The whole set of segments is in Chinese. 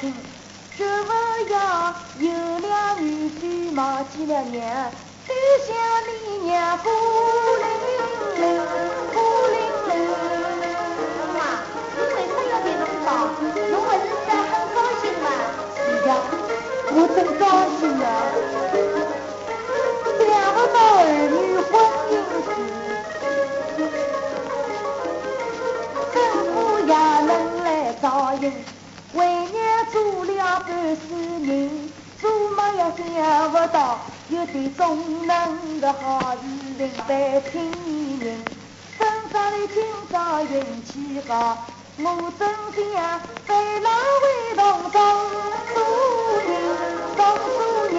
毛烧饼。这不要有两女婿忘记了娘，都想你娘孤零零，孤零零。妈，你为啥要给侬包？侬不是在很高兴吗？是呀，我真高兴做了半世人，做梦也想不到有点忠能的好事情被亲人。身上的今朝运气好，我真想被那位同宗主人，同主人。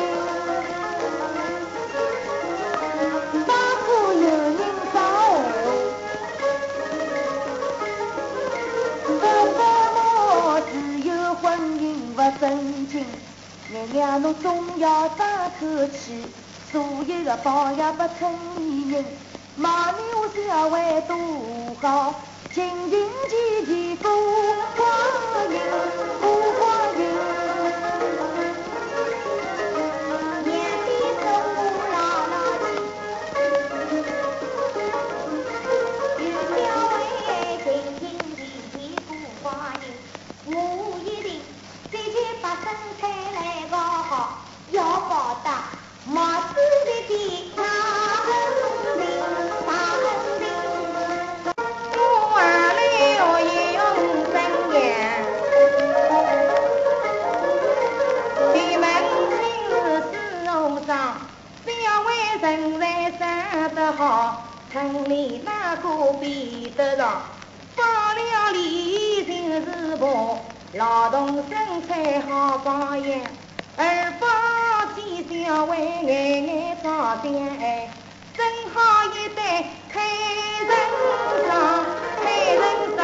娘娘侬总要争口气，所有的榜样不称你人。骂你我小为多好，尽尽其其过光阴，过光劳动生产好榜样，而放起小为眼眼照相哎。正好一对开人裳，开人裳。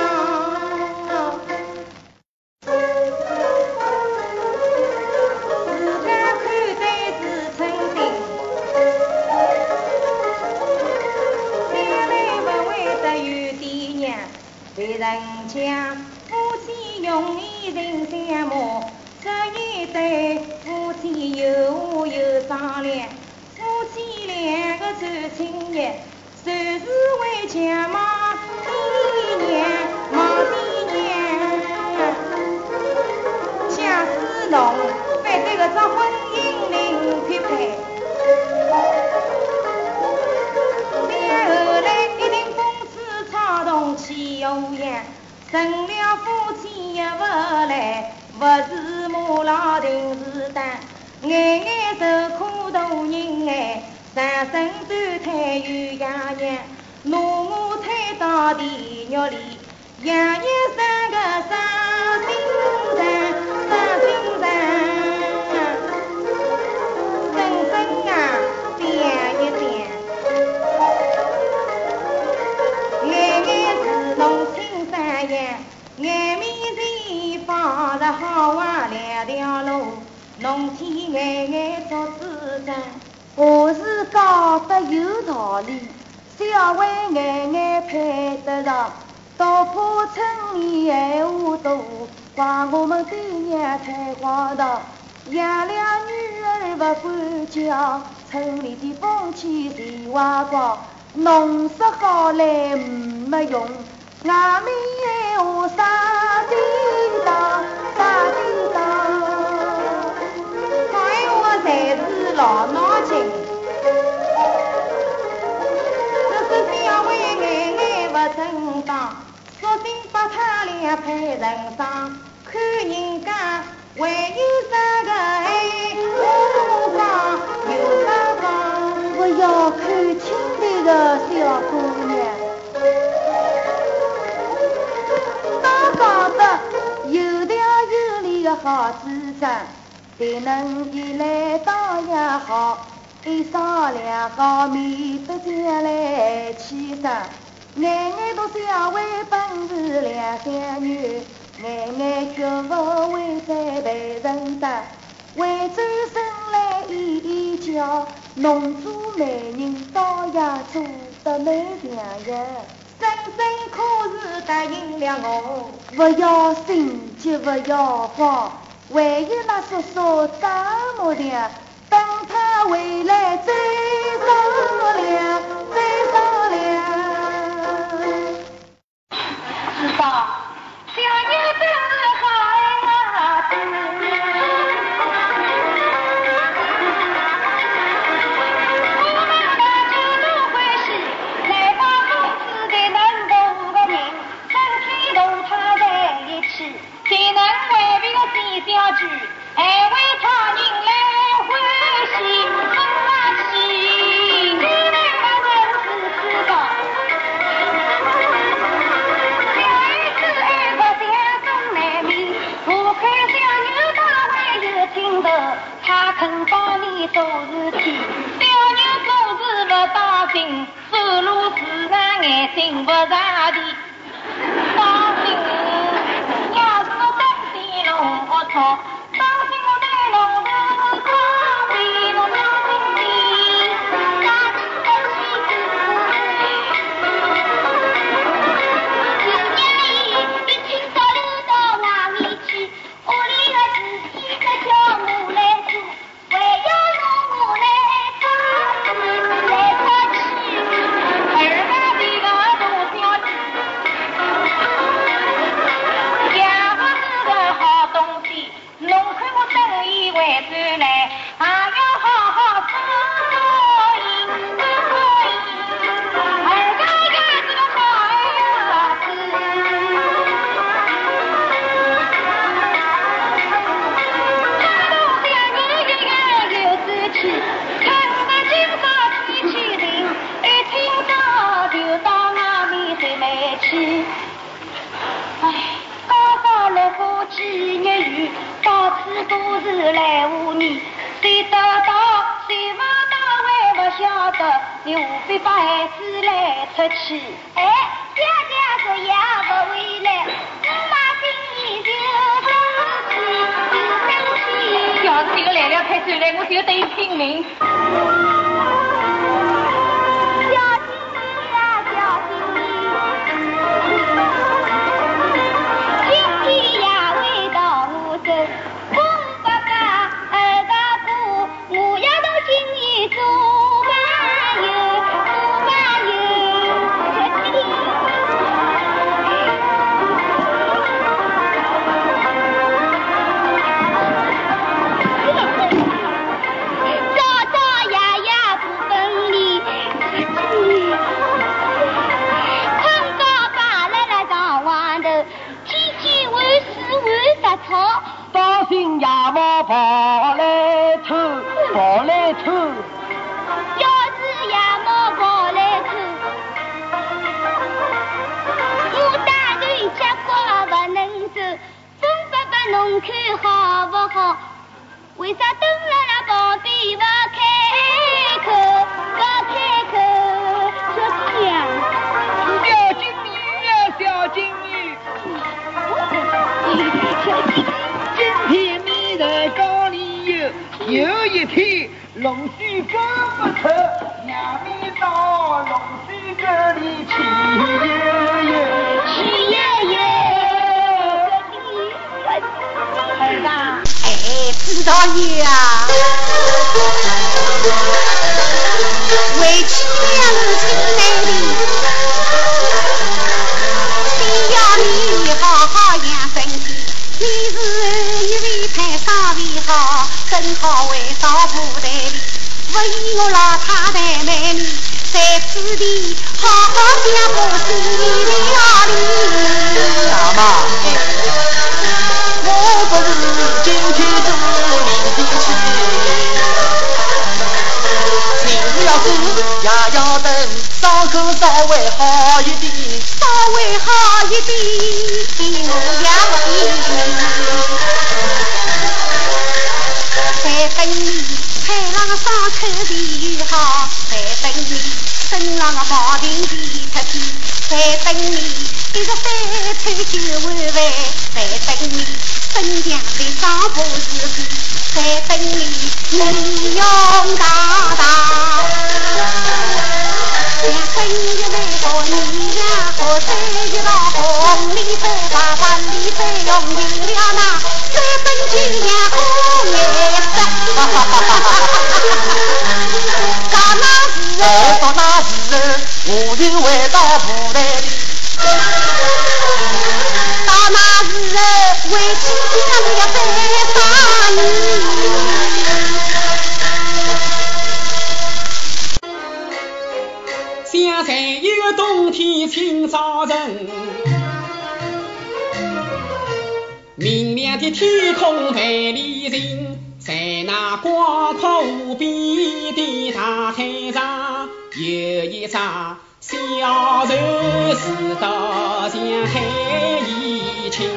自家看待自称心，将来不会得有爹娘。别人讲夫妻容易人相骂，这一对夫妻有话有商量。夫妻两个走亲热，就是为强骂爹娘，骂爹娘。假使侬反对搿桩婚姻另撇开，成了夫妻也不来，不是母老定是担，眼眼受苦大人哎，三生短叹有爷爷，拿我推到地狱里，爷爷生个伤眼面前放着好话两条路，侬天眼眼做主张。话是讲得有道理，小为眼眼配得上，倒怕村里闲话多，怪我们爹娘太荒唐，养了女儿不管教，村里的风气全歪光，弄说好来没用，外面闲话啥叮当，啥叮当。讲闲话才是老脑筋。这小为眼眼不正当，索性把他俩配人上，看人家还有啥个爱，我讲有啥讲。我要看清这个小姑，好自身，才能依赖当也好，一双两好，免得将来欺身。眼眼都想为本事两相女，眼眼绝不会再被人得。回转身来一一叫，弄珠美人倒也做得美娘样。真正可是答应了我不要心急不要慌万一那叔叔怎么的等他回来再商量再商量知道。你何必把孩子来出去。哎爹爹昨夜不回来我妈心里就生气就生气。要是这个奶娘看走了我就等于拼命跑来偷，跑来偷。要是野猫跑来偷，我大头一句不能走。风伯伯，侬看好不好？为啥蹲在那旁边不开口？有一天，龙须分不出，杨梅到龙须这里去，去爷，你。啊，为妻娘亲来里。一地鸡鹅。你。想在一个冬天清早晨，明亮的天空万里晴，在那广阔无边的大海上，有一只。小船驶到江海怡情，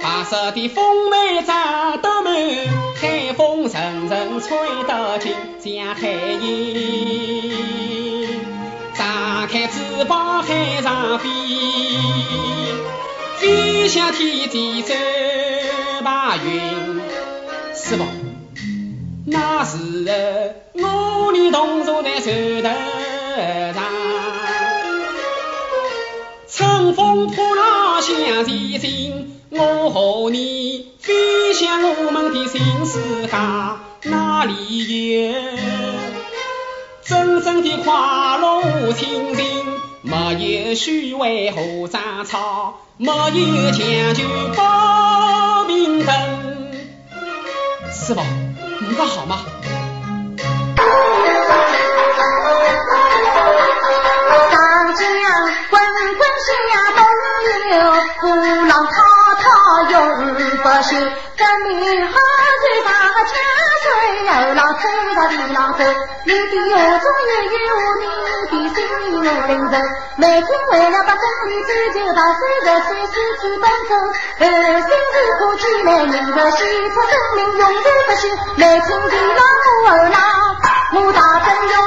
白色的风梅长得满，海风阵阵吹得进江海怡，张翅膀海上飞，飞向天际走白云。师傅，那时候我你同坐在船头上。乘风破浪向前行，我和你飞向我们的新世界，那里有真正的快乐亲情，没有虚伪和争吵，没有强求不平等。师傅，你的好吗？这名好船上个江水，后浪推到地浪走，你的河中也有你的心意我领受。每天为了把真理追求到最后，随时去奔走，后心是可见来人？的献出生命永远不朽。每天地浪我后浪，我大声。